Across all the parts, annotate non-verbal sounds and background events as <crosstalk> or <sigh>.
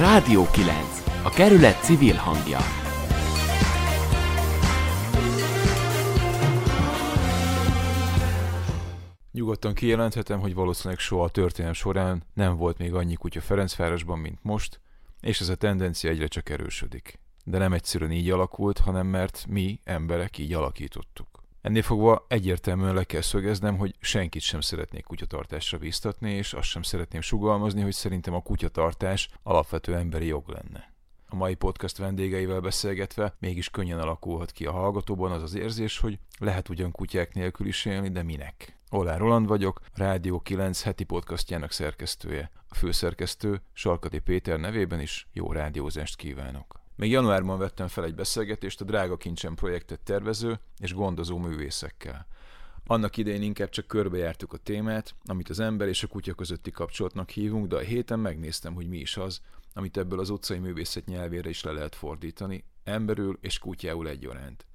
Rádió 9. A kerület civil hangja. Nyugodtan kijelenthetem, hogy valószínűleg soha a történelem során nem volt még annyi kutya Ferencvárosban, mint most, és ez a tendencia egyre csak erősödik. De nem egyszerűen így alakult, hanem mert mi, emberek, így alakítottuk. Ennél fogva egyértelműen le kell szögeznem, hogy senkit sem szeretnék kutyatartásra biztatni, és azt sem szeretném sugalmazni, hogy szerintem a kutyatartás alapvető emberi jog lenne. A mai podcast vendégeivel beszélgetve mégis könnyen alakulhat ki a hallgatóban az az érzés, hogy lehet ugyan kutyák nélkül is élni, de minek? Olá Roland vagyok, Rádió 9 heti podcastjának szerkesztője. A főszerkesztő Sarkati Péter nevében is jó rádiózást kívánok. Még januárban vettem fel egy beszélgetést a Drága Kincsen projektet tervező és gondozó művészekkel. Annak idején inkább csak körbejártuk a témát, amit az ember és a kutya közötti kapcsolatnak hívunk, de a héten megnéztem, hogy mi is az, amit ebből az utcai művészet nyelvére is le lehet fordítani, emberül és kutyául egyaránt.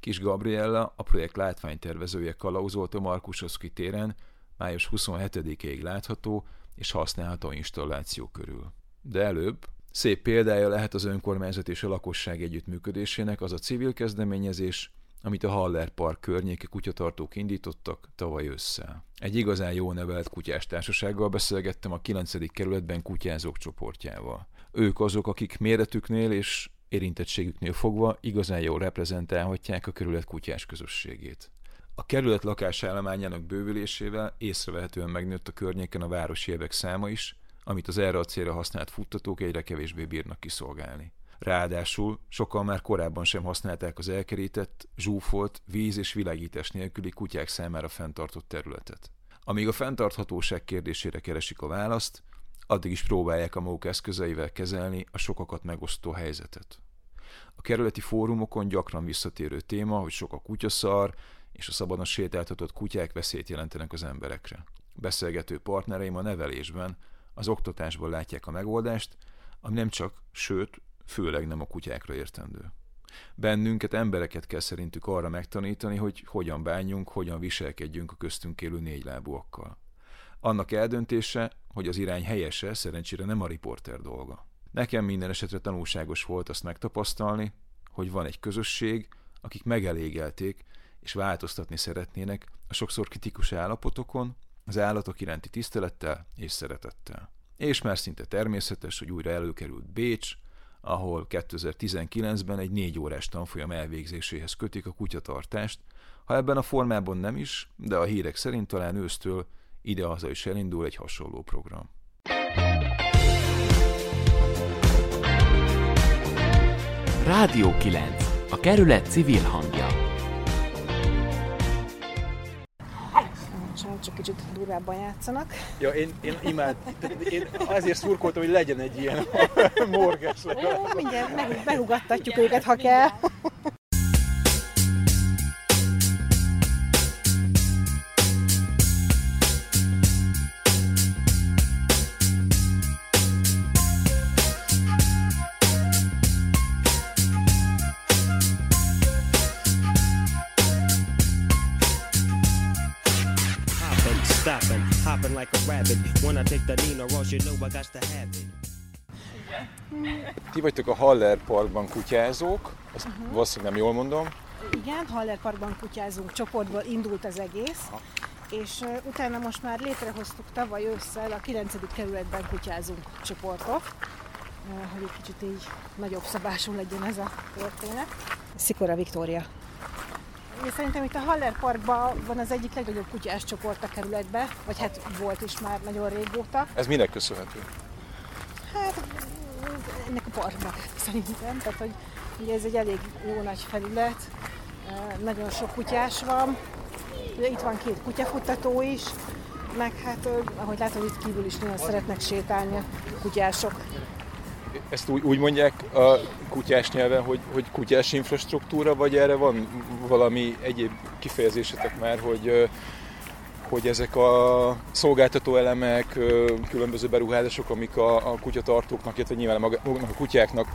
Kis Gabriella, a projekt látványtervezője kalauzolt a Markusoszki téren, május 27-ig látható és használható installáció körül. De előbb, Szép példája lehet az önkormányzat és a lakosság együttműködésének az a civil kezdeményezés, amit a Haller Park környéki kutyatartók indítottak tavaly ősszel. Egy igazán jó nevelt kutyás társasággal beszélgettem a 9. kerületben kutyázók csoportjával. Ők azok, akik méretüknél és érintettségüknél fogva igazán jól reprezentálhatják a kerület kutyás közösségét. A kerület lakásállományának bővülésével észrevehetően megnőtt a környéken a városi évek száma is, amit az erre a célra használt futtatók egyre kevésbé bírnak kiszolgálni. Ráadásul sokan már korábban sem használták az elkerített, zsúfolt, víz és világítás nélküli kutyák számára fenntartott területet. Amíg a fenntarthatóság kérdésére keresik a választ, addig is próbálják a maguk eszközeivel kezelni a sokakat megosztó helyzetet. A kerületi fórumokon gyakran visszatérő téma, hogy sok a kutyaszar, és a szabadon sétáltatott kutyák veszélyt jelentenek az emberekre. Beszélgető partnereim a nevelésben, az oktatásból látják a megoldást, ami nem csak, sőt, főleg nem a kutyákra értendő. Bennünket, embereket kell szerintük arra megtanítani, hogy hogyan bánjunk, hogyan viselkedjünk a köztünk élő négylábúakkal. Annak eldöntése, hogy az irány helyese, szerencsére nem a riporter dolga. Nekem minden esetre tanulságos volt azt megtapasztalni, hogy van egy közösség, akik megelégelték és változtatni szeretnének a sokszor kritikus állapotokon, az állatok iránti tisztelettel és szeretettel. És már szinte természetes, hogy újra előkerült Bécs, ahol 2019-ben egy négy órás tanfolyam elvégzéséhez kötik a kutyatartást, ha ebben a formában nem is, de a hírek szerint talán ősztől ide-haza is elindul egy hasonló program. Rádió 9. A kerület civil hangja. Csak kicsit durvábban játszanak. Ja, én, én imád, én azért szurkoltam, hogy legyen egy ilyen <laughs> morgás legalább. Ó, mindjárt megugattatjuk őket, ha kell. Nina Ross, you know I got to have it. Ti vagytok a Haller Parkban kutyázók, ezt uh-huh. valószínűleg nem jól mondom. Igen, Haller Parkban kutyázunk csoportból indult az egész, ha. és uh, utána most már létrehoztuk tavaly ősszel a 9. kerületben kutyázunk csoportot, uh, hogy egy kicsit így nagyobb szabású legyen ez a történet. Szikora Viktória én szerintem itt a Haller Parkban van az egyik legnagyobb kutyás csoport a kerületben, vagy hát volt is már nagyon régóta. Ez minek köszönhető? Hát ennek a parknak szerintem, tehát hogy ugye ez egy elég jó nagy felület, nagyon sok kutyás van, ugye itt van két kutyafuttató is, meg hát ahogy látod itt kívül is nagyon szeretnek sétálni a kutyások ezt úgy, úgy mondják a kutyás nyelven, hogy, hogy kutyás infrastruktúra, vagy erre van valami egyéb kifejezésetek már, hogy, hogy ezek a szolgáltató elemek, különböző beruházások, amik a, a kutyatartóknak, illetve nyilván maguknak a kutyáknak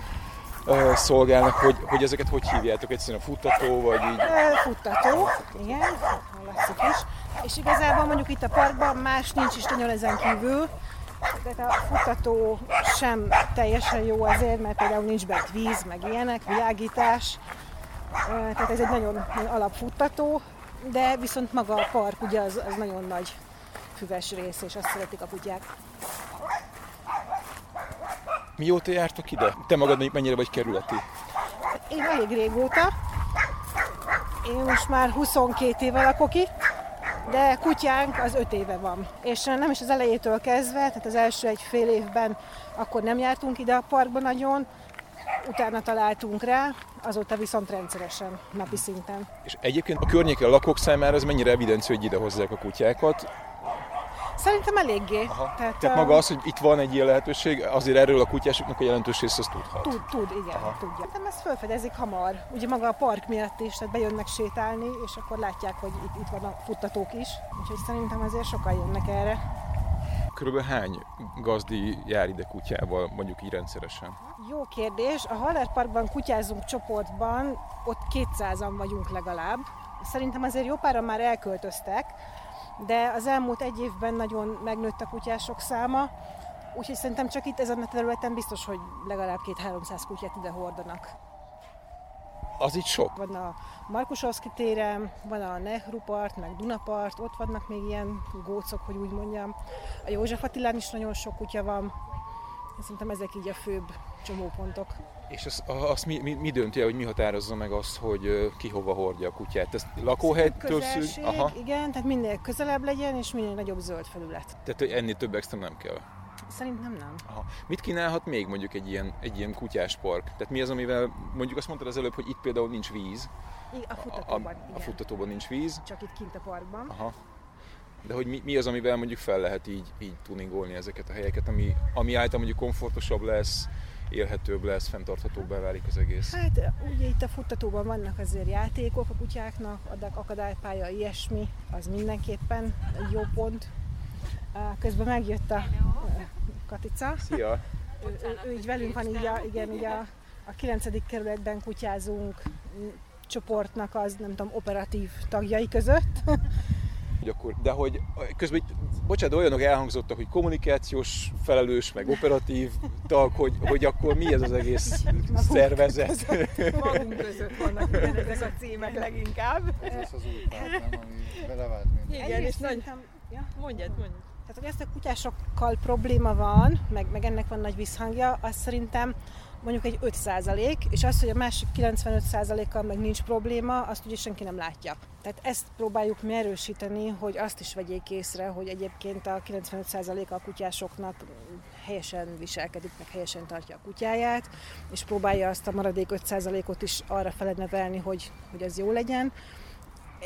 szolgálnak, hogy, hogy ezeket hogy hívjátok? Egyszerűen futtató, vagy így? Futtató, igen, hallatszik is. És igazából mondjuk itt a parkban más nincs is nagyon ezen kívül, de a futtató sem teljesen jó azért, mert például nincs bent víz, meg ilyenek, világítás. Tehát ez egy nagyon, nagyon alapfuttató, de viszont maga a park ugye az, az nagyon nagy füves rész, és azt szeretik a kutyák. Mióta jártok ide? Te magad mennyire vagy kerületi? Én elég régóta. Én most már 22 éve lakok itt, de kutyánk az 5 éve van. És nem is az elejétől kezdve, tehát az első egy fél évben akkor nem jártunk ide a parkba nagyon, utána találtunk rá, azóta viszont rendszeresen, napi szinten. És egyébként a környéken lakók számára ez mennyire evidencia, hogy ide hozzák a kutyákat? Szerintem eléggé. Aha. Tehát, Tehát maga az, hogy itt van egy ilyen lehetőség, azért erről a kutyásoknak a jelentős része azt tudhat. Tud, tud, igen, Aha. tudja. Nem ezt felfedezik hamar. Ugye maga a park miatt is, tehát bejönnek sétálni, és akkor látják, hogy itt, itt van a futtatók is. Úgyhogy szerintem azért sokan jönnek erre. Körülbelül hány gazdi jár ide kutyával, mondjuk így rendszeresen? Jó kérdés. A Haller Parkban kutyázunk csoportban, ott 200-an vagyunk legalább. Szerintem azért jó páran már elköltöztek, de az elmúlt egy évben nagyon megnőtt a kutyások száma, úgyhogy szerintem csak itt ezen a területen biztos, hogy legalább két-háromszáz kutyát ide hordanak. Az itt sok? Van a Markusoszki téren, van a Nehru part, meg Dunapart, ott vannak még ilyen gócok, hogy úgy mondjam. A József Attilán is nagyon sok kutya van. Szerintem ezek így a főbb csomópontok. És az, az mi, mi, mi dönti hogy mi határozza meg azt, hogy ki hova hordja a kutyát? Ez lakóhelytől szűk? Aha. Igen, tehát minél közelebb legyen, és minél nagyobb zöld felület. Tehát, hogy ennél több extra nem kell? Szerintem nem. Aha. Mit kínálhat még mondjuk egy ilyen, egy ilyen kutyás park? Tehát mi az, amivel mondjuk azt mondtad az előbb, hogy itt például nincs víz. A futtatóban, a, a, a futtatóban nincs víz. Csak itt kint a parkban. Aha. De hogy mi, mi az, amivel mondjuk fel lehet így, így tuningolni ezeket a helyeket, ami, ami által mondjuk komfortosabb lesz, élhetőbb lesz, fenntarthatóbbá válik az egész? Hát ugye itt a futtatóban vannak azért játékok a kutyáknak, akadálypálya, ilyesmi, az mindenképpen egy jó pont. Közben megjött a Katica. Szia! Ő, ő, ő így velünk van, így a, igen, így a, a 9. kerületben kutyázunk csoportnak az, nem tudom, operatív tagjai között. hogy akkor, de hogy közben, bocsánat, olyanok elhangzottak, hogy kommunikációs felelős, meg operatív tag, hogy, hogy akkor mi ez az egész magunk szervezet? Között, magunk között vannak ezek a címek leginkább. Ez az az új párt, nem, ami belevált minden. Igen, és nagy... Ja, mondjad, mondjad. Tehát, hogy ezt a kutyásokkal probléma van, meg, meg ennek van nagy visszhangja, az szerintem mondjuk egy 5% és az, hogy a másik 95 kal meg nincs probléma, azt ugye senki nem látja. Tehát ezt próbáljuk mi erősíteni, hogy azt is vegyék észre, hogy egyébként a 95% a kutyásoknak helyesen viselkedik, meg helyesen tartja a kutyáját, és próbálja azt a maradék 5% ot is arra felenevelni, hogy, hogy az jó legyen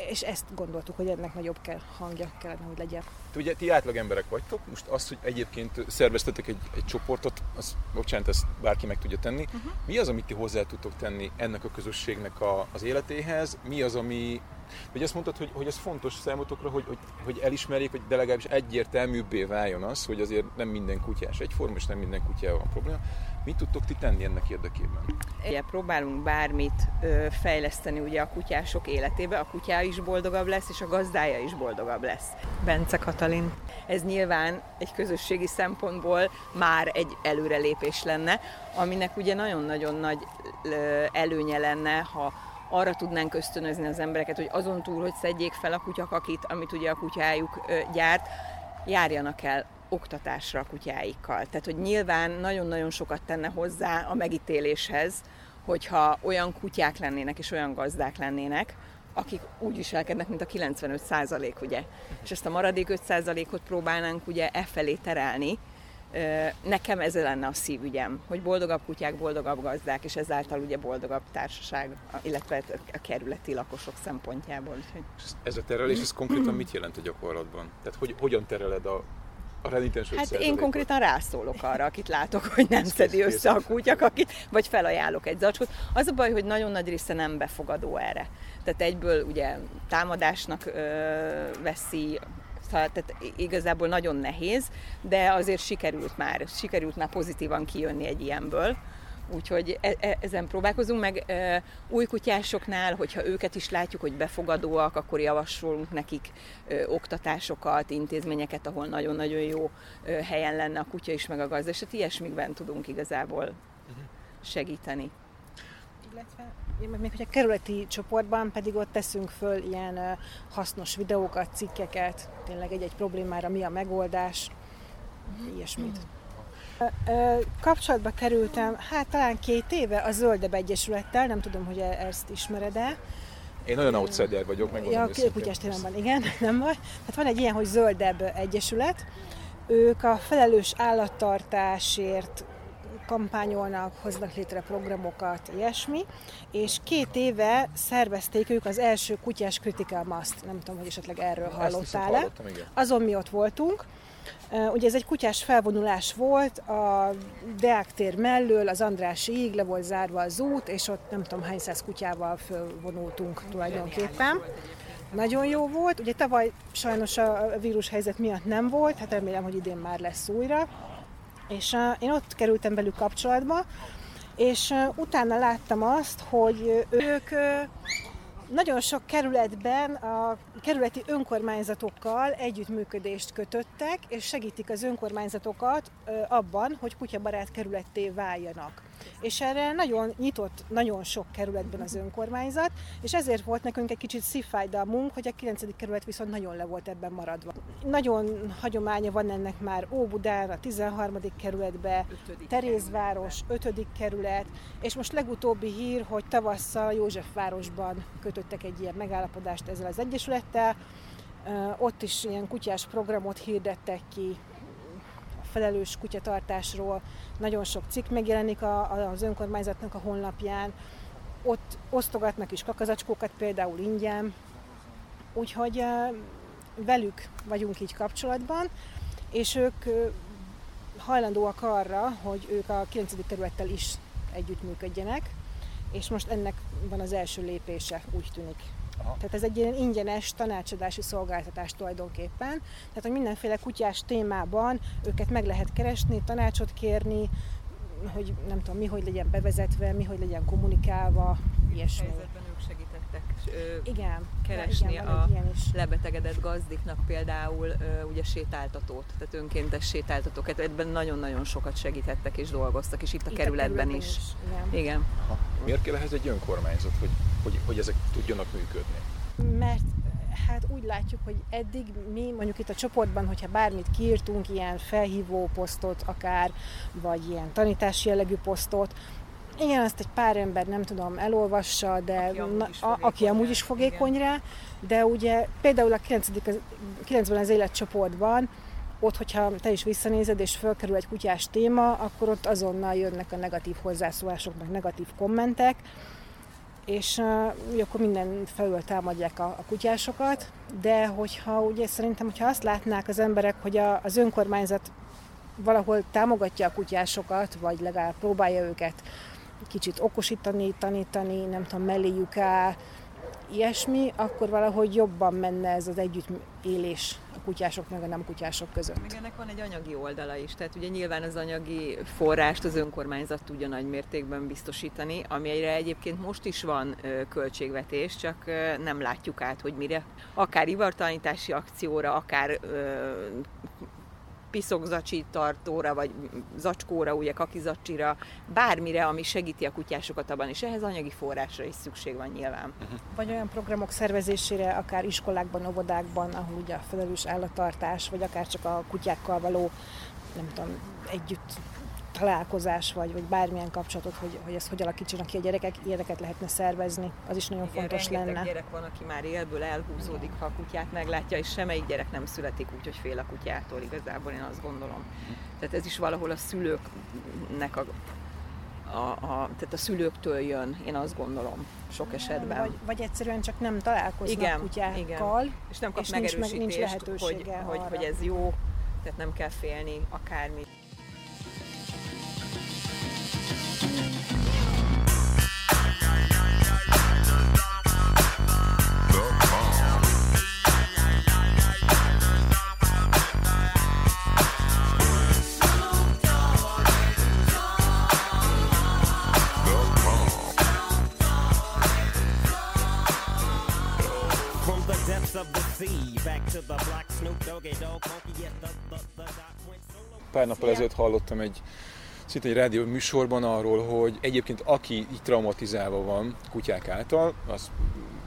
és ezt gondoltuk, hogy ennek nagyobb kell, hangja kellene, hogy legyen. Te ugye ti átlag emberek vagytok, most az, hogy egyébként szerveztetek egy, egy csoportot, az, bocsánat, ezt bárki meg tudja tenni. Uh-huh. Mi az, amit ti hozzá tudtok tenni ennek a közösségnek a, az életéhez? Mi az, ami vagy azt mondtad, hogy, hogy ez fontos számotokra, hogy, hogy, hogy elismerjék, hogy de legalábbis egyértelműbbé váljon az, hogy azért nem minden kutyás egyforma, és nem minden kutyával van probléma. Mit tudtok ti tenni ennek érdekében? Ugye próbálunk bármit ö, fejleszteni ugye a kutyások életébe, a kutyá is boldogabb lesz, és a gazdája is boldogabb lesz. Bence Katalin. Ez nyilván egy közösségi szempontból már egy előrelépés lenne, aminek ugye nagyon-nagyon nagy ö, előnye lenne, ha arra tudnánk ösztönözni az embereket, hogy azon túl, hogy szedjék fel a kutyakakit, amit ugye a kutyájuk ö, gyárt, járjanak el oktatásra a kutyáikkal. Tehát, hogy nyilván nagyon-nagyon sokat tenne hozzá a megítéléshez, hogyha olyan kutyák lennének és olyan gazdák lennének, akik úgy viselkednek, mint a 95 százalék, ugye. És ezt a maradék 5 százalékot próbálnánk ugye e felé terelni. Nekem ez lenne a szívügyem, hogy boldogabb kutyák, boldogabb gazdák, és ezáltal ugye boldogabb társaság, illetve a kerületi lakosok szempontjából. Ez a terelés, ez konkrétan mit jelent a gyakorlatban? Tehát hogy, hogyan tereled a a renitens Hát én konkrétan rászólok arra, akit látok, hogy nem szedi össze a kutyak, akit, vagy felajánlok egy zacskót. Az a baj, hogy nagyon nagy része nem befogadó erre. Tehát egyből ugye támadásnak ö, veszi, szóval, tehát igazából nagyon nehéz, de azért sikerült már, sikerült már pozitívan kijönni egy ilyenből Úgyhogy e- e- ezen próbálkozunk, meg e, új kutyásoknál, hogyha őket is látjuk, hogy befogadóak, akkor javasolunk nekik e, oktatásokat, intézményeket, ahol nagyon-nagyon jó e, helyen lenne a kutya is, meg a gazda, és hát ilyesmikben tudunk igazából segíteni. Illetve még hogy a kerületi csoportban pedig ott teszünk föl ilyen ö, hasznos videókat, cikkeket, tényleg egy-egy problémára mi a megoldás, ilyesmit. Ö, ö, Kapcsolatba kerültem, hát talán két éve a Zöldebb Egyesülettel, nem tudom, hogy e- ezt ismered-e. Én nagyon outsider vagyok, megmondom Ja, kutyás témában, igen, <laughs> nem baj. Hát van egy ilyen, hogy Zöldebb Egyesület. Ők a felelős állattartásért kampányolnak, hoznak létre programokat, ilyesmi, és két éve szervezték ők az első kutyás Critical Must, nem tudom, hogy esetleg erről hallottál-e. Azon mi ott voltunk. Ugye ez egy kutyás felvonulás volt, a Deák tér mellől, az Andrásyig le volt zárva az út, és ott nem tudom hány száz kutyával fölvonultunk tulajdonképpen. Nagyon jó volt, ugye tavaly sajnos a vírus helyzet miatt nem volt, hát remélem, hogy idén már lesz újra. És én ott kerültem velük kapcsolatba, és utána láttam azt, hogy ők nagyon sok kerületben a kerületi önkormányzatokkal együttműködést kötöttek, és segítik az önkormányzatokat abban, hogy kutyabarát kerületté váljanak. És erre nagyon nyitott nagyon sok kerületben az önkormányzat, és ezért volt nekünk egy kicsit szívfájdalmunk, hogy a 9. kerület viszont nagyon le volt ebben maradva. Nagyon hagyománya van ennek már Óbudán, a 13. kerületbe, Terézváros, 5. kerület, és most legutóbbi hír, hogy tavasszal Józsefvárosban kötöttek egy ilyen megállapodást ezzel az egyesülettel, ott is ilyen kutyás programot hirdettek ki, felelős kutyatartásról, nagyon sok cikk megjelenik a, az önkormányzatnak a honlapján, ott osztogatnak is kakazacskókat például ingyen, úgyhogy velük vagyunk így kapcsolatban, és ők hajlandóak arra, hogy ők a 9. kerülettel is együttműködjenek, és most ennek van az első lépése, úgy tűnik. Aha. Tehát ez egy ilyen ingyenes tanácsadási szolgáltatás tulajdonképpen. Tehát, hogy mindenféle kutyás témában őket meg lehet keresni, tanácsot kérni, hogy nem tudom, mi hogy legyen bevezetve, mi hogy legyen kommunikálva, ilyesmi. helyzetben ők segítettek ö, Igen, keresni igen, a is. lebetegedett gazdiknak például ö, ugye sétáltatót, tehát önkéntes sétáltatókat. Ebben nagyon-nagyon sokat segítettek és dolgoztak, és itt a Itt kerületben is. Igen. Igen. Aha. Miért kell ehhez egy önkormányzat, hogy, hogy, hogy ezek tudjanak működni? Mert hát úgy látjuk, hogy eddig mi mondjuk itt a csoportban, hogyha bármit kiírtunk, ilyen felhívó posztot akár, vagy ilyen tanítási jellegű posztot, igen, azt egy pár ember nem tudom, elolvassa, de Aki amúgy is a, aki fogékony amúgy rá, is fogékony rá, de ugye például a 9. az- 9-ben az életcsoportban, ott, hogyha te is visszanézed, és fölkerül egy kutyás téma, akkor ott azonnal jönnek a negatív hozzászólások, meg negatív kommentek, és uh, akkor minden felül támadják a, a kutyásokat, de hogyha ugye szerintem, hogyha azt látnák az emberek, hogy a, az önkormányzat valahol támogatja a kutyásokat, vagy legalább próbálja őket kicsit okosítani, tanítani, nem tudom, melléjük áll, ilyesmi, akkor valahogy jobban menne ez az együttélés kutyások meg a nem kutyások között. Még ennek van egy anyagi oldala is, tehát ugye nyilván az anyagi forrást az önkormányzat tudja nagy mértékben biztosítani, amire egyébként most is van költségvetés, csak nem látjuk át, hogy mire. Akár ivartalanítási akcióra, akár piszokzacsi tartóra, vagy zacskóra, ugye kakizacsira, bármire, ami segíti a kutyásokat abban, és ehhez anyagi forrásra is szükség van nyilván. Vagy olyan programok szervezésére, akár iskolákban, óvodákban, ahol ugye a felelős állattartás, vagy akár csak a kutyákkal való, nem tudom, együtt találkozás, vagy, vagy bármilyen kapcsolatot, hogy, hogy ezt hogy alakítsanak ki a gyerekek, ilyeneket lehetne szervezni, az is nagyon Igen, fontos lenne. gyerek van, aki már élből elhúzódik, ha a kutyát meglátja, és semmelyik gyerek nem születik úgy, hogy fél a kutyától, igazából én azt gondolom. Tehát ez is valahol a szülőknek a, a, a, tehát a szülőktől jön, én azt gondolom, sok esetben. Vagy, vagy egyszerűen csak nem találkoznak Igen, kutyákkal. és nem kap és nincs meg- nincs megerősítést, hogy, hogy, hogy ez jó, tehát nem kell félni akármi. Pár nappal ezelőtt hallottam egy szinte egy rádió műsorban arról, hogy egyébként aki így traumatizálva van kutyák által, az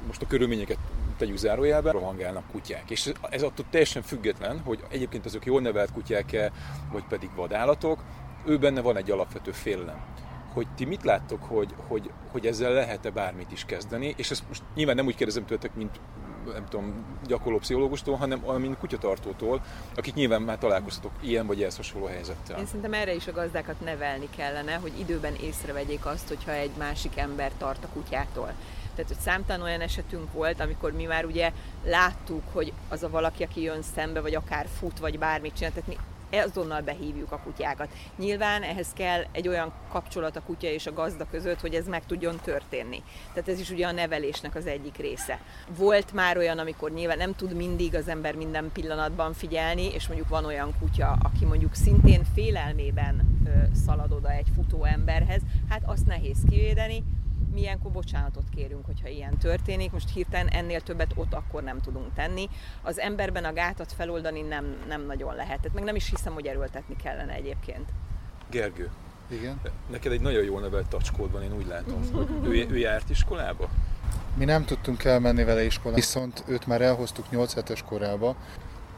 most a körülményeket tegyük zárójelbe, rohangálnak kutyák. És ez attól teljesen független, hogy egyébként azok jól nevelt kutyák-e, vagy pedig vadállatok, ő benne van egy alapvető félelem. Hogy ti mit láttok, hogy, hogy, hogy ezzel lehet-e bármit is kezdeni, és ezt most nyilván nem úgy kérdezem tőletek, mint nem tudom, gyakorló pszichológustól, hanem mint kutyatartótól, akik nyilván már találkoztatok ilyen vagy ehhez hasonló helyzettel. Én szerintem erre is a gazdákat nevelni kellene, hogy időben észrevegyék azt, hogyha egy másik ember tart a kutyától. Tehát, hogy számtalan olyan esetünk volt, amikor mi már ugye láttuk, hogy az a valaki, aki jön szembe, vagy akár fut, vagy bármit csinál, tehát mi azonnal behívjuk a kutyákat. Nyilván ehhez kell egy olyan kapcsolat a kutya és a gazda között, hogy ez meg tudjon történni. Tehát ez is ugye a nevelésnek az egyik része. Volt már olyan, amikor nyilván nem tud mindig az ember minden pillanatban figyelni, és mondjuk van olyan kutya, aki mondjuk szintén félelmében szalad oda egy futó emberhez, hát azt nehéz kivédeni, mi ilyenkor bocsánatot kérünk, hogyha ilyen történik. Most hirtelen ennél többet ott akkor nem tudunk tenni. Az emberben a gátat feloldani nem, nem nagyon lehet. Tehát meg nem is hiszem, hogy erőltetni kellene egyébként. Gergő, Igen. neked egy nagyon jól nevelt tacskód van, én úgy látom. Hogy ő, ő járt iskolába? Mi nem tudtunk elmenni vele iskolába, viszont őt már elhoztuk 8 hetes korába,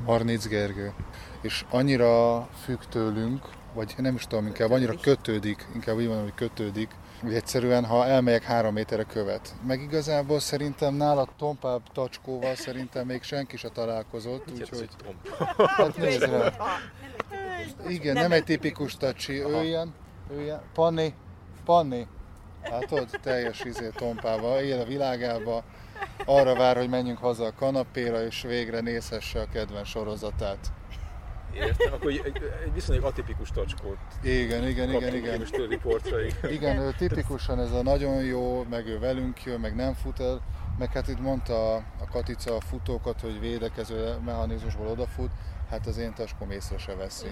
Marnic Gergő. És annyira függ tőlünk, vagy nem is tudom, inkább annyira kötődik, inkább úgy mondom, hogy kötődik, hogy egyszerűen, ha elmegyek három méterre követ. Meg igazából szerintem nála tompább tacskóval szerintem még senki se találkozott, úgyhogy... Hát nézd rá. Igen, nem egy tipikus tacsi, ő ilyen, ő ilyen, Panni, Panni, látod, teljes izé tompával, él a világába, arra vár, hogy menjünk haza a kanapéra, és végre nézhesse a kedvenc sorozatát. Értem, akkor egy, egy viszonylag atipikus tacskót Igen, igen, igen, igen. riportra. Igen. <laughs> Igen, ő tipikusan ez a nagyon jó, meg ő velünk jön, meg nem fut el, meg hát itt mondta a a Katica a futókat, hogy védekező mechanizmusból odafut, hát az én taskom észre se veszi.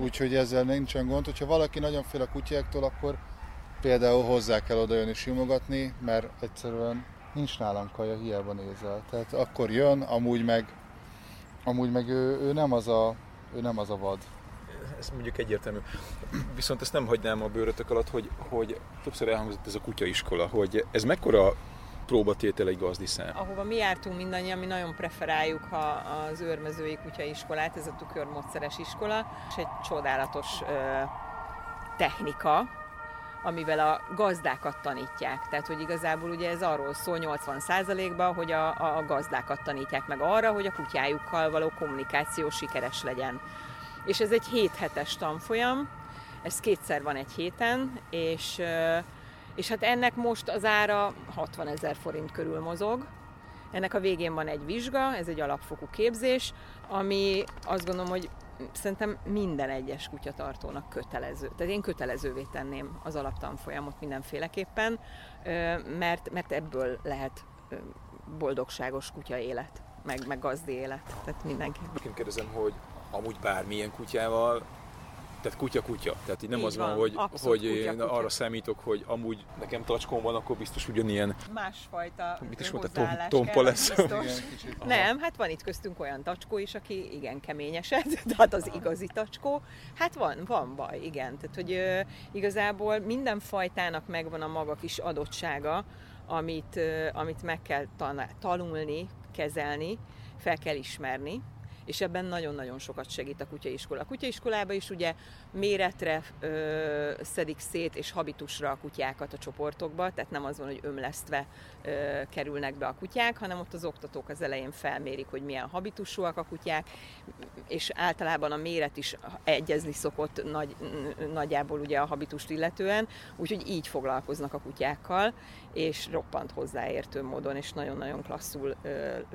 Úgyhogy ezzel nincsen gond, hogyha valaki nagyon fél a kutyáktól, akkor például hozzá kell oda jönni simogatni, mert egyszerűen nincs nálam kaja, hiába nézel. Tehát akkor jön, amúgy meg, amúgy meg ő, ő, nem az a, ő nem az a vad. Ez mondjuk egyértelmű. Viszont ezt nem hagynám a bőrötök alatt, hogy, hogy többször elhangzott ez a kutyaiskola, hogy ez mekkora próbatétel egy gazdiszám. Ahova mi jártunk mindannyian, mi nagyon preferáljuk ha az őrmezői kutyaiskolát, ez a tükörmódszeres iskola, és egy csodálatos ö, technika, amivel a gazdákat tanítják. Tehát, hogy igazából ugye ez arról szól 80%-ban, hogy a, a gazdákat tanítják meg arra, hogy a kutyájukkal való kommunikáció sikeres legyen. És ez egy 7 hetes tanfolyam, ez kétszer van egy héten, és, és hát ennek most az ára 60 ezer forint körül mozog. Ennek a végén van egy vizsga, ez egy alapfokú képzés, ami azt gondolom, hogy szerintem minden egyes kutyatartónak kötelező. Tehát én kötelezővé tenném az alaptanfolyamot mindenféleképpen, mert, mert ebből lehet boldogságos kutya élet, meg, meg gazdi élet. Tehát mindenki. Én kérdezem, hogy amúgy bármilyen kutyával, tehát kutya-kutya. Tehát így nem Így az van, van, hogy, abszolút hogy én kutya-kutya. arra számítok, hogy amúgy nekem tacskóm van, akkor biztos ugyanilyen Másfajta Mit is mondta, tom- tompa lesz. Nem, hát van itt köztünk olyan tacskó is, aki igen keményesed, <laughs> tehát az igazi tacskó. Hát van, van baj, igen. Tehát, hogy ö, igazából minden fajtának megvan a maga kis adottsága, amit, ö, amit meg kell tan- tanulni, kezelni, fel kell ismerni és ebben nagyon-nagyon sokat segít a kutyaiskola. A kutyaiskolában is ugye méretre ö, szedik szét, és habitusra a kutyákat a csoportokba, tehát nem az van, hogy ömlesztve ö, kerülnek be a kutyák, hanem ott az oktatók az elején felmérik, hogy milyen habitusúak a kutyák, és általában a méret is egyezni szokott nagy, nagyjából ugye a habitust illetően, úgyhogy így foglalkoznak a kutyákkal, és roppant hozzáértő módon, és nagyon-nagyon klasszul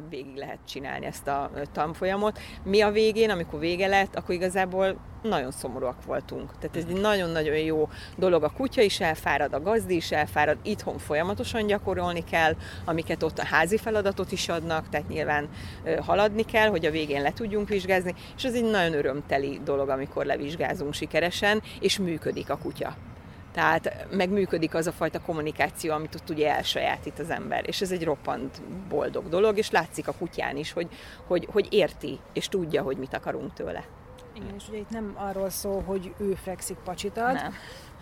végig lehet csinálni ezt a tanfolyamot. Mi a végén, amikor vége lett, akkor igazából nagyon szomorúak voltunk. Tehát ez egy nagyon-nagyon jó dolog. A kutya is elfárad, a gazdi is elfárad, itthon folyamatosan gyakorolni kell, amiket ott a házi feladatot is adnak, tehát nyilván haladni kell, hogy a végén le tudjunk vizsgázni, és ez egy nagyon örömteli dolog, amikor levizsgázunk sikeresen, és működik a kutya. Tehát megműködik az a fajta kommunikáció, amit ott ugye elsajátít az ember. És ez egy roppant boldog dolog, és látszik a kutyán is, hogy, hogy, hogy érti, és tudja, hogy mit akarunk tőle. Igen, és ugye itt nem arról szól, hogy ő fekszik pacsitat, Nem.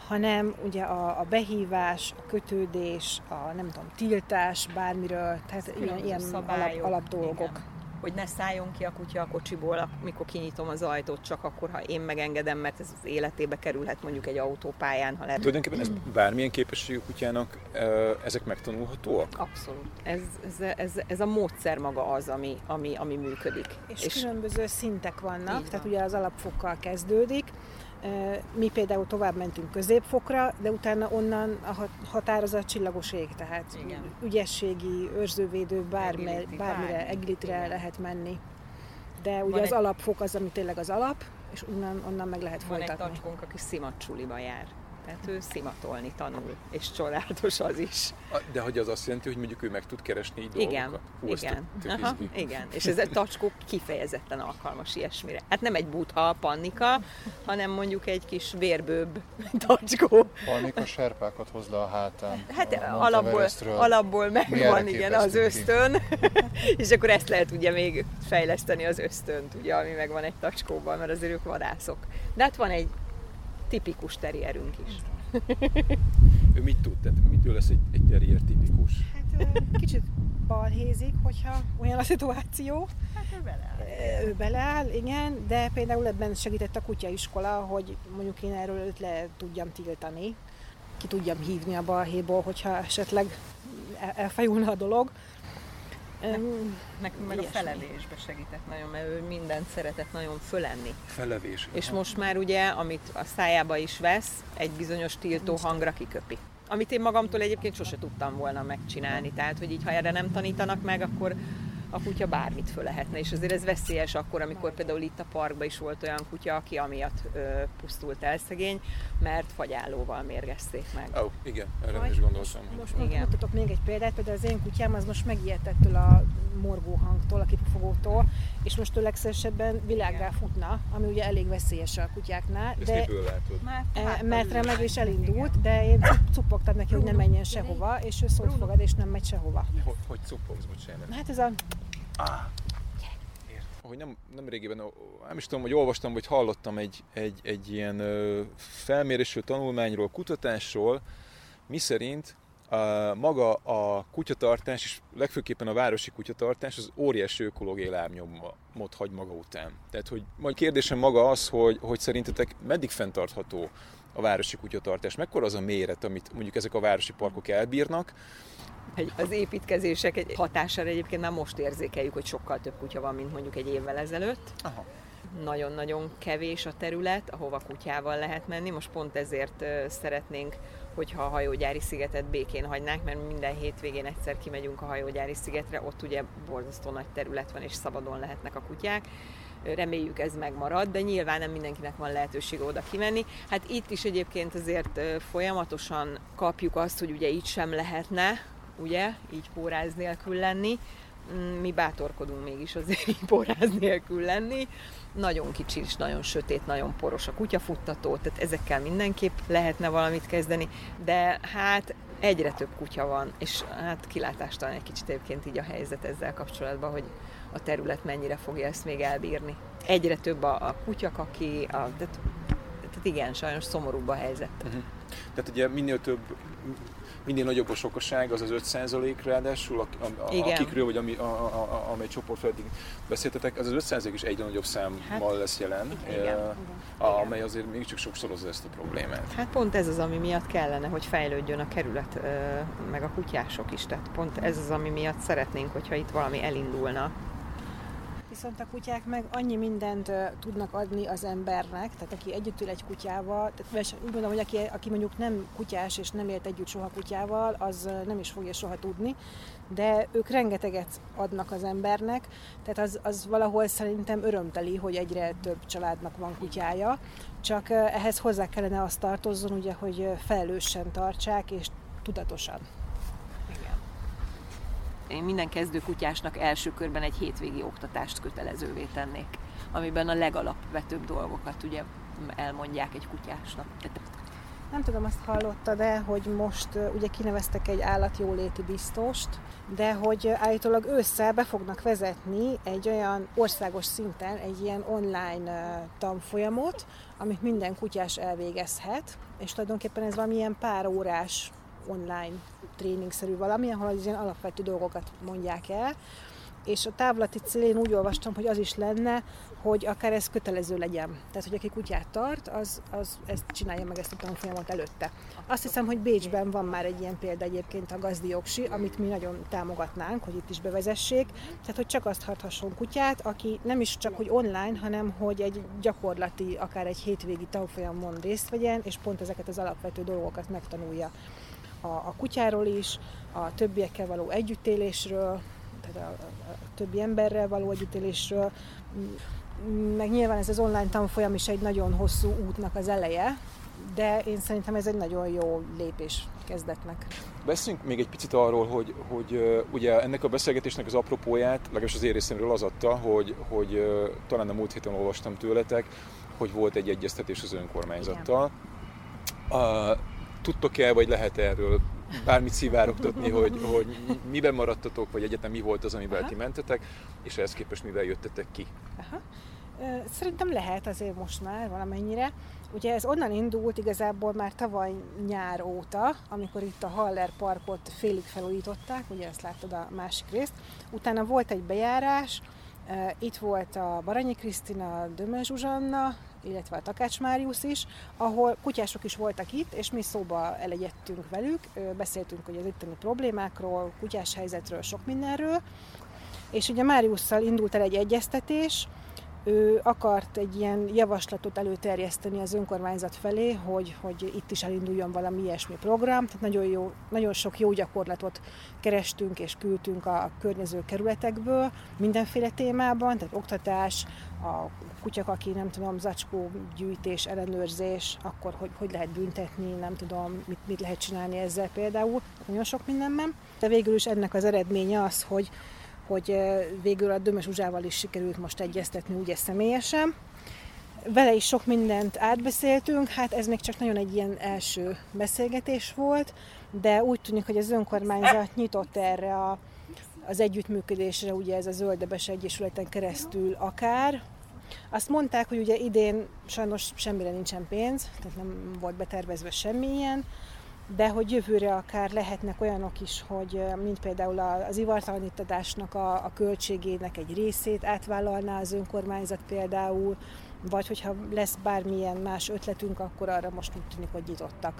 hanem ugye a, a behívás, a kötődés, a nem tudom, tiltás bármiről, tehát ilyen, Különböző ilyen alap, alap dolgok. igen. Hogy ne szálljon ki a kutya a kocsiból, amikor kinyitom az ajtót, csak akkor, ha én megengedem, mert ez az életébe kerülhet mondjuk egy autópályán, ha lehet. Tulajdonképpen ez bármilyen képességű kutyának ezek megtanulhatóak? Abszolút. Ez, ez, ez, ez a módszer maga az, ami, ami, ami működik. És, és különböző szintek vannak, tehát ugye az alapfokkal kezdődik, mi például tovább mentünk középfokra, de utána onnan a hat- határ az a csillagos ég, tehát Igen. ügyességi, őrzővédő, bármi, Agility, bármire, bármi. agilitre Igen. lehet menni. De ugye Van az egy- alapfok az, ami tényleg az alap, és onnan, onnan meg lehet Van egy folytatni. tacskónk, aki szimatcsuliba jár. Tehát ő szimatolni tanul, és csodálatos az is. De hogy az azt jelenti, hogy mondjuk ő meg tud keresni így Igen, dolgokat? Hú, igen. tök- Aha, igen. És ez a tacskó kifejezetten alkalmas ilyesmire. Hát nem egy butha, pannika, hanem mondjuk egy kis vérbőbb tacskó. Valamikor serpákat hoz le a hátán. Hát a alapból, alapból megvan igen az ösztön, <laughs> és akkor ezt lehet ugye még fejleszteni az ösztönt, ugye, ami megvan egy tacskóban, mert azért ők vadászok. De hát van egy tipikus terrierünk is. <laughs> Ő mit tud? Tehát mitől lesz egy, egy terrier tipikus? Hát kicsit balhézik, hogyha olyan a szituáció. Hát ő beleáll. Ő beleáll, igen, de például ebben segített a kutyaiskola, hogy mondjuk én erről őt le tudjam tiltani, ki tudjam hívni a balhéból, hogyha esetleg el- elfajulna a dolog. Nekünk meg a Ilyesmi. felevésbe segített nagyon, mert ő mindent szeretett nagyon fölenni. Felevés. És most már ugye, amit a szájába is vesz, egy bizonyos tiltó hangra kiköpi. Amit én magamtól egyébként sose tudtam volna megcsinálni. Tehát, hogy így ha erre nem tanítanak meg, akkor a kutya bármit föl lehetne. És azért ez veszélyes akkor, amikor például itt a parkban is volt olyan kutya, aki amiatt ö, pusztult el szegény, mert fagyállóval mérgezték meg. Ó, oh, igen, erre is gondoltam. Most Igen. Igen. mutatok még egy példát, például az én kutyám az most megijedt ettől a morgó hangtól, a kipufogótól, és most ő legszívesebben világgá futna, ami ugye elég veszélyes a kutyáknál, Ezt de e, mert remeg és elindult, de én cup- cuppogtam neki, hogy ne menjen sehova, és ő szót fogad, és nem megy sehova. Hogy, hogy cuppogsz, bocsánat. Hát ez a Hogy nem, nem régében, ó, nem is tudom, hogy olvastam, vagy hallottam egy, egy, egy ilyen felmérésről, tanulmányról, kutatásról, miszerint a, maga a kutyatartás, és legfőképpen a városi kutyatartás, az óriási ökológiai lábnyomot hagy maga után. Tehát, hogy majd kérdésem maga az, hogy, hogy szerintetek meddig fenntartható a városi kutyatartás? Mekkora az a méret, amit mondjuk ezek a városi parkok elbírnak? Egy- Az építkezések egy hatására egyébként már most érzékeljük, hogy sokkal több kutya van, mint mondjuk egy évvel ezelőtt. Aha. Nagyon-nagyon kevés a terület, ahova kutyával lehet menni. Most pont ezért szeretnénk, hogyha a hajógyári szigetet békén hagynánk, mert minden hétvégén egyszer kimegyünk a hajógyári szigetre, ott ugye borzasztó nagy terület van, és szabadon lehetnek a kutyák. Reméljük ez megmarad, de nyilván nem mindenkinek van lehetősége oda kimenni. Hát itt is egyébként azért folyamatosan kapjuk azt, hogy ugye itt sem lehetne, ugye, így póráz nélkül lenni. Mm, Mi bátorkodunk mégis azért így póráz nélkül lenni. Nagyon kicsi és nagyon sötét, nagyon poros a kutyafuttató, tehát ezekkel mindenképp lehetne valamit kezdeni, de hát egyre több kutya van, és hát kilátástalan egy kicsit egyébként így a helyzet ezzel kapcsolatban, hogy a terület mennyire fogja ezt még elbírni. Egyre több a, a kutyakaki, a, tehát, tehát igen, sajnos szomorúbb a helyzet. Tehát ugye minél több, minél nagyobb a sokaság, az az 5% ráadásul, a, a, a, Igen. akikről, vagy ami, a, a, a, amely csoport eddig beszéltetek, az az 5% is egyre nagyobb számmal Hát, lesz jelen, igen. eh, a- amely azért mégiscsak sokszorozza ezt a problémát. Hát pont ez az, ami miatt kellene, hogy fejlődjön a kerület, meg a kutyások is. Tehát pont ez az, ami miatt szeretnénk, hogyha itt valami elindulna. Viszont a kutyák meg annyi mindent tudnak adni az embernek, tehát aki együtt ül egy kutyával, tehát úgy mondom, hogy aki, aki mondjuk nem kutyás és nem élt együtt soha kutyával, az nem is fogja soha tudni, de ők rengeteget adnak az embernek, tehát az, az valahol szerintem örömteli, hogy egyre több családnak van kutyája, csak ehhez hozzá kellene azt tartozzon, ugye, hogy felelősen tartsák és tudatosan. Én minden kezdő kutyásnak első körben egy hétvégi oktatást kötelezővé tennék, amiben a legalapvetőbb dolgokat ugye elmondják egy kutyásnak. Nem tudom, azt hallotta, de hogy most ugye kineveztek egy állatjóléti biztost, de hogy állítólag ősszel be fognak vezetni egy olyan országos szinten egy ilyen online tanfolyamot, amit minden kutyás elvégezhet, és tulajdonképpen ez valamilyen pár órás online tréningszerű valami, ahol az ilyen alapvető dolgokat mondják el, és a távlati célén úgy olvastam, hogy az is lenne, hogy akár ez kötelező legyen. Tehát, hogy aki kutyát tart, az, az ezt csinálja meg ezt a tanfolyamot előtte. Azt hiszem, hogy Bécsben van már egy ilyen példa egyébként a gazdiogsi, amit mi nagyon támogatnánk, hogy itt is bevezessék. Tehát, hogy csak azt tarthasson kutyát, aki nem is csak hogy online, hanem hogy egy gyakorlati, akár egy hétvégi tanfolyamon részt vegyen, és pont ezeket az alapvető dolgokat megtanulja a, a kutyáról is, a többiekkel való együttélésről, tehát a, a, a többi emberrel való együttélésről, meg nyilván ez az online tanfolyam is egy nagyon hosszú útnak az eleje, de én szerintem ez egy nagyon jó lépés kezdetnek. Beszéljünk még egy picit arról, hogy, hogy ugye ennek a beszélgetésnek az apropóját, legalábbis az én részemről az adta, hogy, hogy talán a múlt héten olvastam tőletek, hogy volt egy egyeztetés az önkormányzattal. Uh, tudtok-e, vagy lehet erről bármit szivárogtatni, hogy, hogy miben maradtatok, vagy egyetem mi volt az, amivel Aha. ti mentetek, és ehhez képest mivel jöttetek ki? Aha. Szerintem lehet azért most már valamennyire. Ugye ez onnan indult igazából már tavaly nyár óta, amikor itt a Haller Parkot félig felújították, ugye ezt láttad a másik részt. Utána volt egy bejárás, itt volt a Baranyi Krisztina, Döme Zsuzsanna, illetve a Takács Máriusz is, ahol kutyások is voltak itt, és mi szóba elegyettünk velük, beszéltünk hogy az itteni problémákról, kutyás helyzetről, sok mindenről, és ugye Máriusszal indult el egy egyeztetés, ő akart egy ilyen javaslatot előterjeszteni az önkormányzat felé, hogy, hogy itt is elinduljon valami ilyesmi program. Tehát nagyon, jó, nagyon sok jó gyakorlatot kerestünk és küldtünk a környező kerületekből mindenféle témában, tehát oktatás, a kutyak, aki nem tudom, zacskó gyűjtés, ellenőrzés, akkor hogy, hogy lehet büntetni, nem tudom, mit, mit lehet csinálni ezzel például, nagyon sok mindenben. De végül is ennek az eredménye az, hogy hogy végül a Dömes Uzsával is sikerült most egyeztetni ugye személyesen. Vele is sok mindent átbeszéltünk, hát ez még csak nagyon egy ilyen első beszélgetés volt, de úgy tűnik, hogy az önkormányzat nyitott erre a, az együttműködésre, ugye ez a Zöldebes Egyesületen keresztül akár. Azt mondták, hogy ugye idén sajnos semmire nincsen pénz, tehát nem volt betervezve semmilyen, de hogy jövőre akár lehetnek olyanok is, hogy mint például az ivartalanítadásnak a, a költségének egy részét átvállalná az önkormányzat például, vagy hogyha lesz bármilyen más ötletünk, akkor arra most úgy tűnik, hogy nyitottak.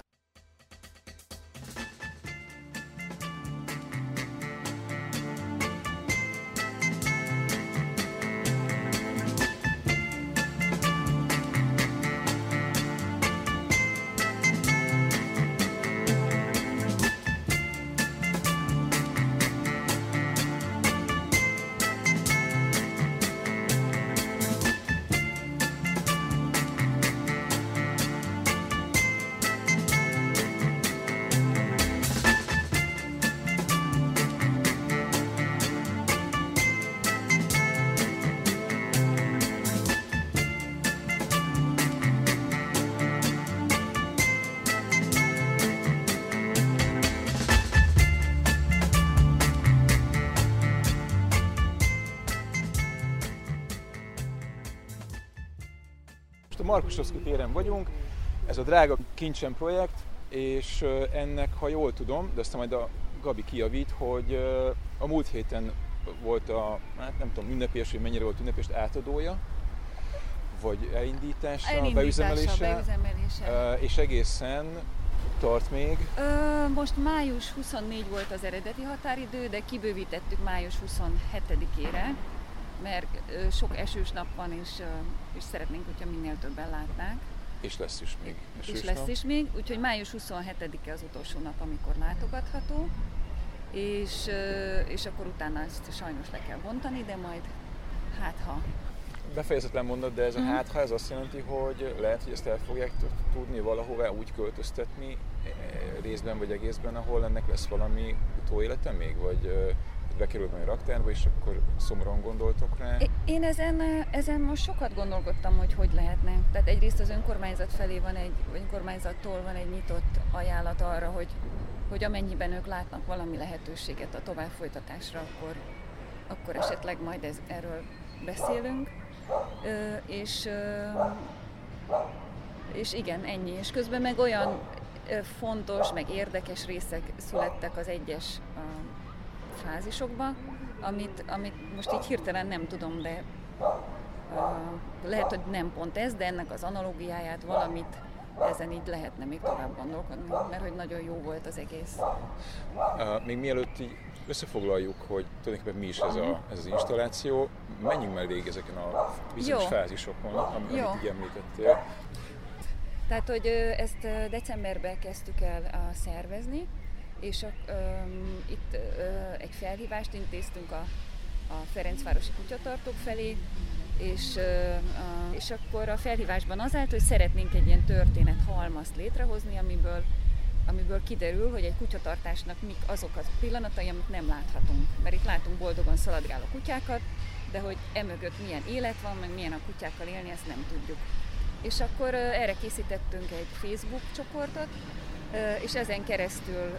Téren vagyunk, ez a drága kincsen projekt, és ennek, ha jól tudom, de aztán majd a Gabi kijavít, hogy a múlt héten volt a, hát nem tudom, ünnepés, hogy mennyire volt ünnepés, átadója, vagy elindítása, elindítása beüzemelése, beüzemelése. és egészen tart még? Ö, most május 24 volt az eredeti határidő, de kibővítettük május 27-ére mert sok esős nap van, és, és szeretnénk, hogyha minél többen látnák. És lesz is még esős És lesz nap. is még, úgyhogy május 27-e az utolsó nap, amikor látogatható, és, és akkor utána ezt sajnos le kell bontani, de majd hát ha befejezetlen mondat, de ez a mm. hát, ha ez azt jelenti, hogy lehet, hogy ezt el fogják tudni valahová úgy költöztetni, e, részben vagy egészben, ahol ennek lesz valami utóélete még, vagy bekerült majd a raktárba, és akkor szomorúan gondoltok rá? Én ezen, ezen most sokat gondolkodtam, hogy hogy lehetne. Tehát egyrészt az önkormányzat felé van egy, önkormányzattól van egy nyitott ajánlat arra, hogy, hogy amennyiben ők látnak valami lehetőséget a tovább folytatásra, akkor, akkor esetleg majd ez, erről beszélünk. Ö, és, ö, és igen, ennyi. És közben meg olyan fontos, meg érdekes részek születtek az egyes fázisokba, amit, amit most így hirtelen nem tudom, de uh, lehet, hogy nem pont ez, de ennek az analógiáját valamit ezen így lehetne még tovább gondolkodni, mert hogy nagyon jó volt az egész. Uh, még mielőtt így összefoglaljuk, hogy tulajdonképpen mi is ez, a, mhm. ez az installáció, menjünk már végig ezeken a bizonyos jó. fázisokon, amit, jó. amit így említettél. Tehát, hogy ezt decemberben kezdtük el szervezni, és a, um, itt uh, egy felhívást intéztünk a, a Ferencvárosi kutyatartók felé, és, uh, és akkor a felhívásban az állt, hogy szeretnénk egy ilyen történet halmazt létrehozni, amiből, amiből kiderül, hogy egy kutyatartásnak mik azok a pillanatai, amit nem láthatunk. Mert itt látunk boldogan szaladgáló kutyákat, de hogy emögött milyen élet van, meg milyen a kutyákkal élni, ezt nem tudjuk. És akkor uh, erre készítettünk egy Facebook csoportot, és ezen keresztül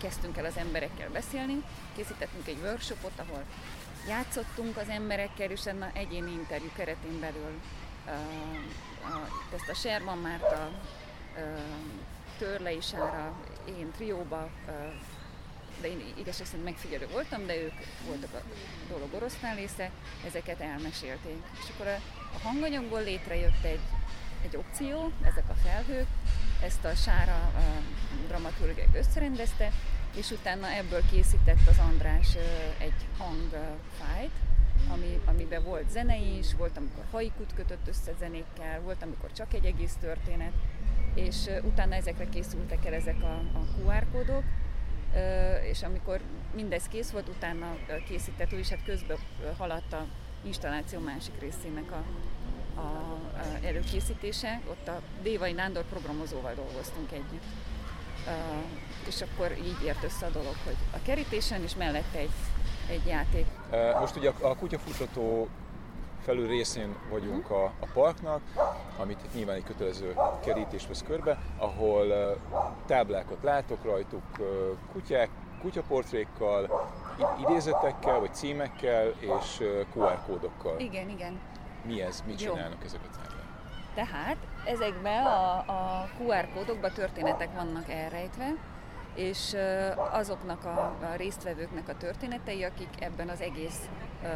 kezdtünk el az emberekkel beszélni, készítettünk egy workshopot, ahol játszottunk az emberekkel, és ennek egyéni interjú keretén belül ezt a Sherman Márta, Törlei Sára, én trióba, de én igazság szerint megfigyelő voltam, de ők voltak a dolog oroszlán része, ezeket elmesélték. És akkor a hanganyagból létrejött egy, egy opció, ezek a felhők, ezt a Sára a dramaturg összerendezte, és utána ebből készített az András egy hangfájt, ami, amiben volt zene is, volt, amikor haikut kötött össze zenékkel, volt, amikor csak egy egész történet, és utána ezekre készültek el ezek a, a QR kódok, és amikor mindez kész volt, utána készített, és hát közben haladt a installáció másik részének a, a, a előkészítése. Ott a Dévai Nándor programozóval dolgoztunk együtt. Uh, és akkor így ért össze a dolog, hogy a kerítésen és mellette egy, egy játék. Most ugye a, a kutyafutató felül részén vagyunk a, a parknak, amit nyilván egy kötelező kerítés vesz körbe, ahol uh, táblákat látok rajtuk, uh, kutyák, kutyaportrékkal, idézetekkel, vagy címekkel és QR kódokkal. Igen, igen. Mi ez? Mit Jó. csinálnak ezek a táblák? Tehát ezekben a, a QR kódokban történetek vannak elrejtve, és azoknak a, a résztvevőknek a történetei, akik ebben az egész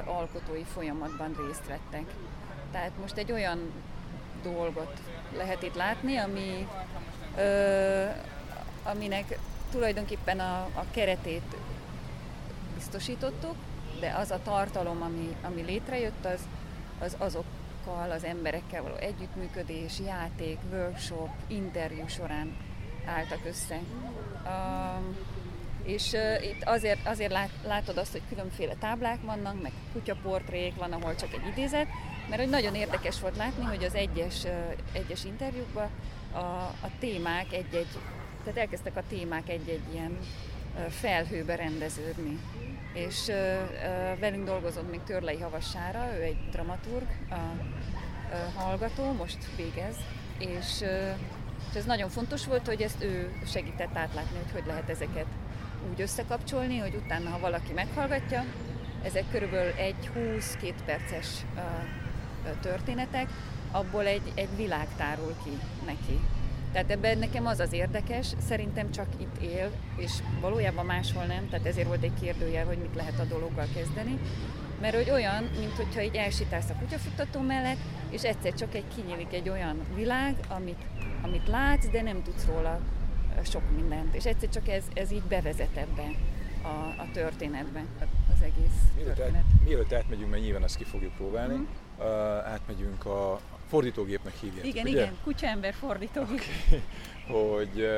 alkotói folyamatban részt vettek. Tehát most egy olyan dolgot lehet itt látni, ami, ö, aminek tulajdonképpen a, a keretét biztosítottuk, de az a tartalom, ami, ami létrejött, az, az azokkal az emberekkel való együttműködés, játék, workshop, interjú során álltak össze. Um, és uh, itt azért, azért lát, látod azt, hogy különféle táblák vannak, meg kutyaportrék van, ahol csak egy idézet, mert hogy nagyon érdekes volt látni, hogy az egyes, uh, egyes interjúkban a, a témák egy-egy, tehát elkezdtek a témák egy-egy ilyen felhőbe rendeződni és velünk dolgozott még Törlei Havassára, ő egy dramaturg, a, uh, hallgató, most végez, és, és ez nagyon fontos volt, hogy ezt ő segített átlátni, hogy hogy lehet ezeket úgy összekapcsolni, hogy utána, ha valaki meghallgatja, ezek körülbelül egy 20-2 perces történetek, abból egy, egy világ tárul ki neki. Tehát ebben nekem az az érdekes, szerintem csak itt él, és valójában máshol nem, tehát ezért volt egy kérdőjel, hogy mit lehet a dologgal kezdeni. Mert hogy olyan, mint hogyha így elsitász a kutyafutató mellett, és egyszer csak egy kinyílik egy olyan világ, amit, amit látsz, de nem tudsz róla sok mindent. És egyszer csak ez, ez így bevezet ebbe a, a történetbe, az egész mielőtt történet. Át, mielőtt átmegyünk, mert nyilván ezt ki fogjuk próbálni, mm. uh, átmegyünk a, fordítógépnek hívják. Igen, ugye? igen, kutyaember fordítógép. Okay. <laughs> Hogy,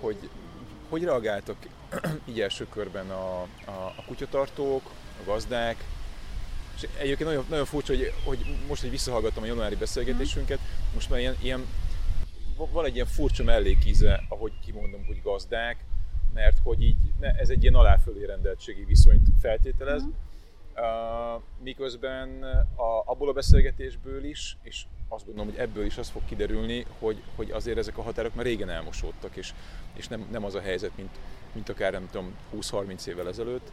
hogy hogy reagáltak <clears throat> így első körben a, a, a kutyatartók, a gazdák, és egyébként nagyon, nagyon furcsa, hogy, hogy most, hogy visszahallgattam a januári beszélgetésünket, mm. most már ilyen, ilyen van egy ilyen furcsa mellékíze, ahogy kimondom, hogy gazdák, mert hogy így ne, ez egy ilyen aláfölé rendeltségi viszonyt feltételez, uh, miközben a, abból a beszélgetésből is, és azt gondolom, hogy ebből is az fog kiderülni, hogy, hogy azért ezek a határok már régen elmosódtak, és, és nem, nem az a helyzet, mint, mint akár nem tudom 20-30 évvel ezelőtt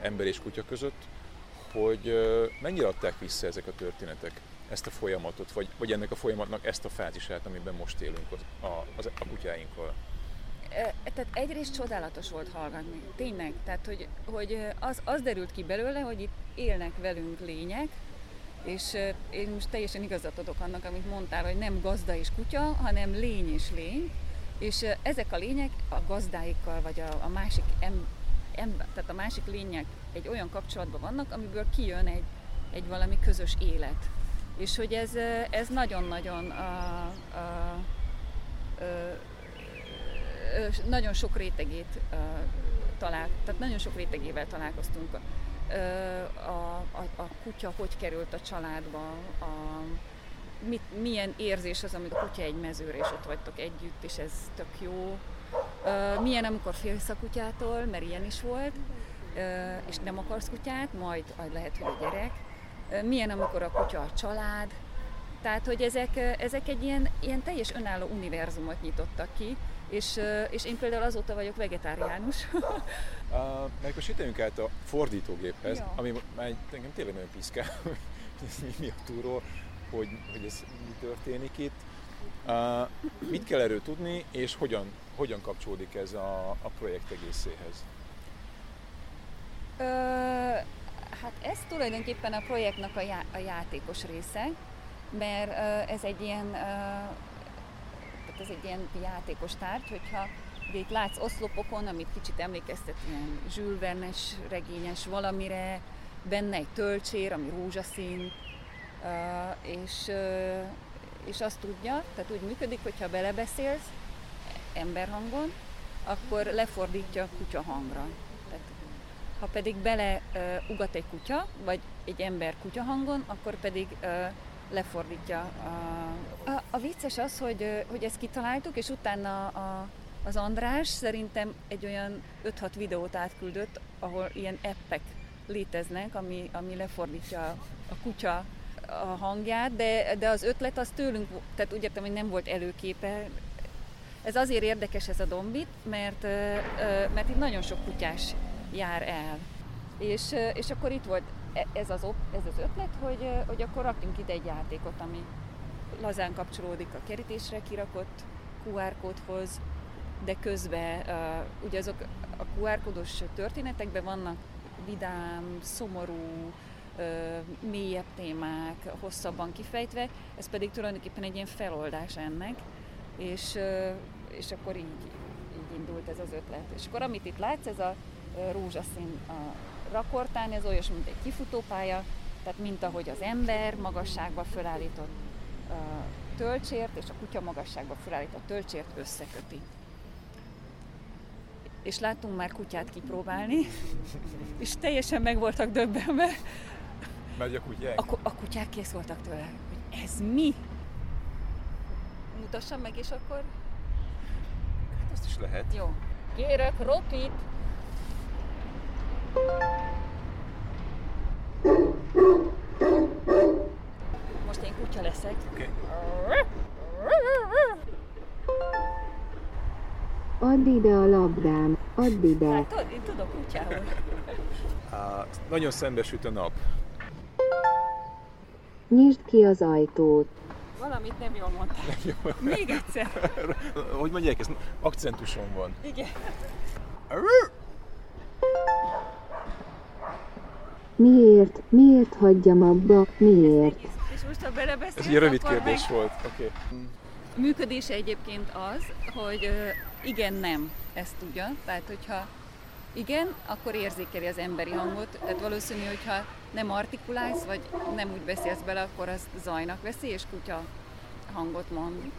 ember és kutya között, hogy mennyire adták vissza ezek a történetek ezt a folyamatot, vagy, vagy ennek a folyamatnak ezt a fázisát, amiben most élünk az, a, az, a kutyáinkkal? Tehát egyrészt csodálatos volt hallgatni, tényleg. Tehát, hogy, hogy az, az derült ki belőle, hogy itt élnek velünk lények, és én most teljesen igazat adok annak, amit mondtál, hogy nem gazda és kutya, hanem lény és lény, és ezek a lények a gazdáikkal, vagy a, a másik em, em, tehát a másik lények egy olyan kapcsolatban vannak, amiből kijön egy, egy valami közös élet. És hogy ez, ez nagyon-nagyon a, a, a, nagyon sok rétegét talál, tehát nagyon sok rétegével találkoztunk. A, a, a kutya hogy került a családba, a, mit, milyen érzés az, amikor a kutya egy mezőre, és ott vagytok együtt, és ez tök jó. Milyen, amikor félsz a kutyától, mert ilyen is volt, és nem akarsz kutyát, majd lehet, hogy a gyerek. Milyen, amikor a kutya a család, tehát, hogy ezek, ezek egy ilyen, ilyen teljes önálló univerzumot nyitottak ki, és, és én például azóta vagyok vegetáriánus. uh, meg most jöttünk át a fordítógéphez, ja. ami már engem tényleg nagyon piszkál, <laughs> mi, mi a túról, hogy, hogy ez mi történik itt. Uh, mit kell erről tudni, és hogyan, hogyan kapcsolódik ez a, a projekt egészéhez? Uh, hát ez tulajdonképpen a projektnak a, já, a játékos része, mert uh, ez egy ilyen uh, ez egy ilyen játékos tárgy, hogyha de itt látsz oszlopokon, amit kicsit emlékeztet ilyen Jules Verne-es regényes valamire, benne egy tölcsér, ami rózsaszín, és, és azt tudja, tehát úgy működik, hogyha belebeszélsz emberhangon, akkor lefordítja a kutya hangra. Tehát, ha pedig bele ugat egy kutya, vagy egy ember kutya hangon, akkor pedig lefordítja. A, a, a vicces az, hogy, hogy ezt kitaláltuk, és utána a, az András szerintem egy olyan 5-6 videót átküldött, ahol ilyen appek léteznek, ami, ami lefordítja a kutya a hangját, de, de az ötlet az tőlünk, tehát úgy értem, hogy nem volt előképe. Ez azért érdekes ez a dombit, mert, mert itt nagyon sok kutyás jár el. És, és akkor itt volt ez az, ez az ötlet, hogy, hogy akkor rakjunk ide egy játékot, ami lazán kapcsolódik a kerítésre kirakott QR kódhoz, de közben uh, ugye azok a QR kódos történetekben vannak vidám, szomorú, uh, mélyebb témák, hosszabban kifejtve, ez pedig tulajdonképpen egy ilyen feloldás ennek, és, uh, és akkor így, így indult ez az ötlet. És akkor amit itt látsz, ez a rózsaszín a rakortán, ez olyas, mint egy kifutópálya, tehát mint ahogy az ember magasságba fölállított uh, tölcsért, és a kutya magasságba fölállított tölcsért összeköti. És láttunk már kutyát kipróbálni, <laughs> és teljesen meg voltak döbbenve. Megy a kutyák? A, a kutyák kész voltak tőle, hogy ez mi? Mutassam meg, és akkor... Hát azt is lehet. Jó. Kérek ropit! Most én kutya leszek. Okay. Add ide a labdám, add ide. Hát, én tudok kutyául. Uh, nagyon szembesült a nap. Nyisd ki az ajtót. Valamit nem jól mondtál. Még egyszer. hogy mondják, ez akcentuson van. Igen. Miért? Miért hagyjam abba? Miért? És most, ha belebeszélsz, Ez egy rövid kérdés meg... volt. Okay. Működése egyébként az, hogy igen-nem ezt tudja. Tehát, hogyha igen, akkor érzékeli az emberi hangot. Tehát valószínű, hogyha nem artikulálsz, vagy nem úgy beszélsz bele, akkor az zajnak veszi, és kutya hangot mond.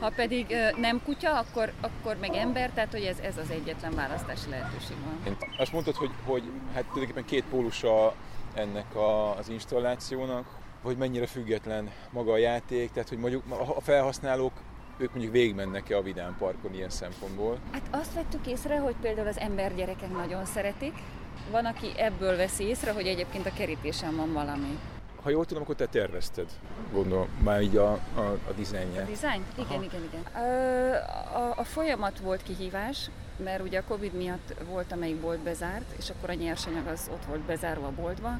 Ha pedig nem kutya, akkor, akkor meg ember, tehát hogy ez, ez az egyetlen választási lehetőség van. Azt mondtad, hogy, hogy hát tulajdonképpen két pólusa ennek a, az installációnak, hogy mennyire független maga a játék, tehát hogy mondjuk a felhasználók ők mondjuk végigmennek-e a Vidám Parkon ilyen szempontból? Hát azt vettük észre, hogy például az embergyerekek nagyon szeretik. Van, aki ebből veszi észre, hogy egyébként a kerítésen van valami. Ha jól tudom, akkor te tervezted, gondolom, már így a, a, a dizájnját. A dizájn? Igen, Aha. igen, igen. A, a folyamat volt kihívás, mert ugye a Covid miatt volt, amelyik bolt bezárt, és akkor a nyersanyag az ott volt bezárva a boltba,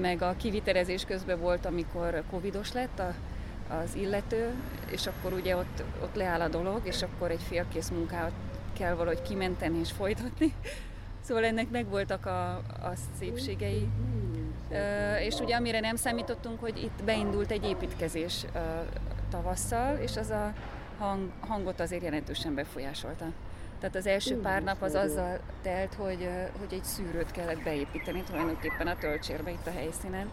meg a kivitelezés közben volt, amikor covidos lett a, az illető, és akkor ugye ott, ott leáll a dolog, és akkor egy félkész munkát kell valahogy kimenteni és folytatni. Szóval ennek megvoltak a, a szépségei. És ugye amire nem számítottunk, hogy itt beindult egy építkezés tavasszal, és az a hang, hangot azért jelentősen befolyásolta. Tehát az első pár nap az azzal telt, hogy, hogy egy szűrőt kellett beépíteni tulajdonképpen a töltsérbe itt a helyszínen,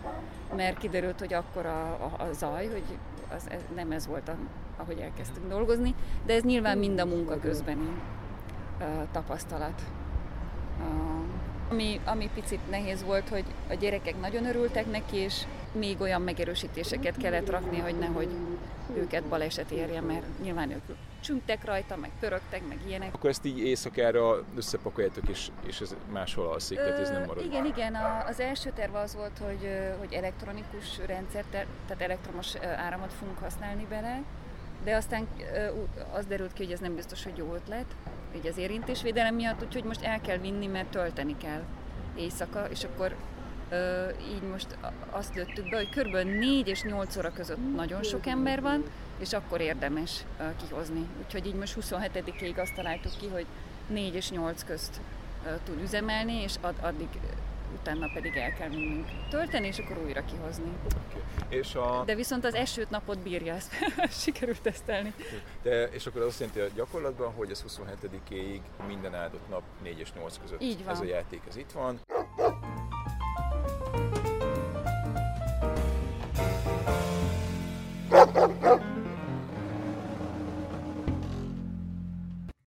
mert kiderült, hogy akkor a, a, a zaj, hogy az, ez, nem ez volt, a, ahogy elkezdtünk dolgozni, de ez nyilván mind a munka közbeni ö, tapasztalat. Ami, ami picit nehéz volt, hogy a gyerekek nagyon örültek neki, és még olyan megerősítéseket kellett rakni, hogy nehogy őket baleset érje, mert nyilván ők csüngtek rajta, meg pörögtek, meg ilyenek. Akkor ezt így éjszakára összepakoljátok, és, és ez máshol alszik, tehát ez nem marad. Igen, igen, a, az első terv az volt, hogy, hogy elektronikus rendszer, tehát elektromos áramot fogunk használni bele, de aztán az derült ki, hogy ez nem biztos, hogy jó ötlet, így az érintésvédelem miatt, úgyhogy most el kell vinni, mert tölteni kell éjszaka, és akkor ö, így most azt lőttük be, hogy kb. 4 és 8 óra között nagyon sok ember van, és akkor érdemes ö, kihozni. Úgyhogy így most 27-ig azt találtuk ki, hogy 4 és 8 közt ö, tud üzemelni, és ad, addig utána pedig el kell vinnünk tölteni, és akkor újra kihozni. És, a, De viszont az esőt napot bírja, ezt <laughs> sikerült tesztelni. de, és akkor az azt jelenti a gyakorlatban, hogy ez 27-éig minden áldott nap 4 és 8 között Így van. ez a játék, ez itt van.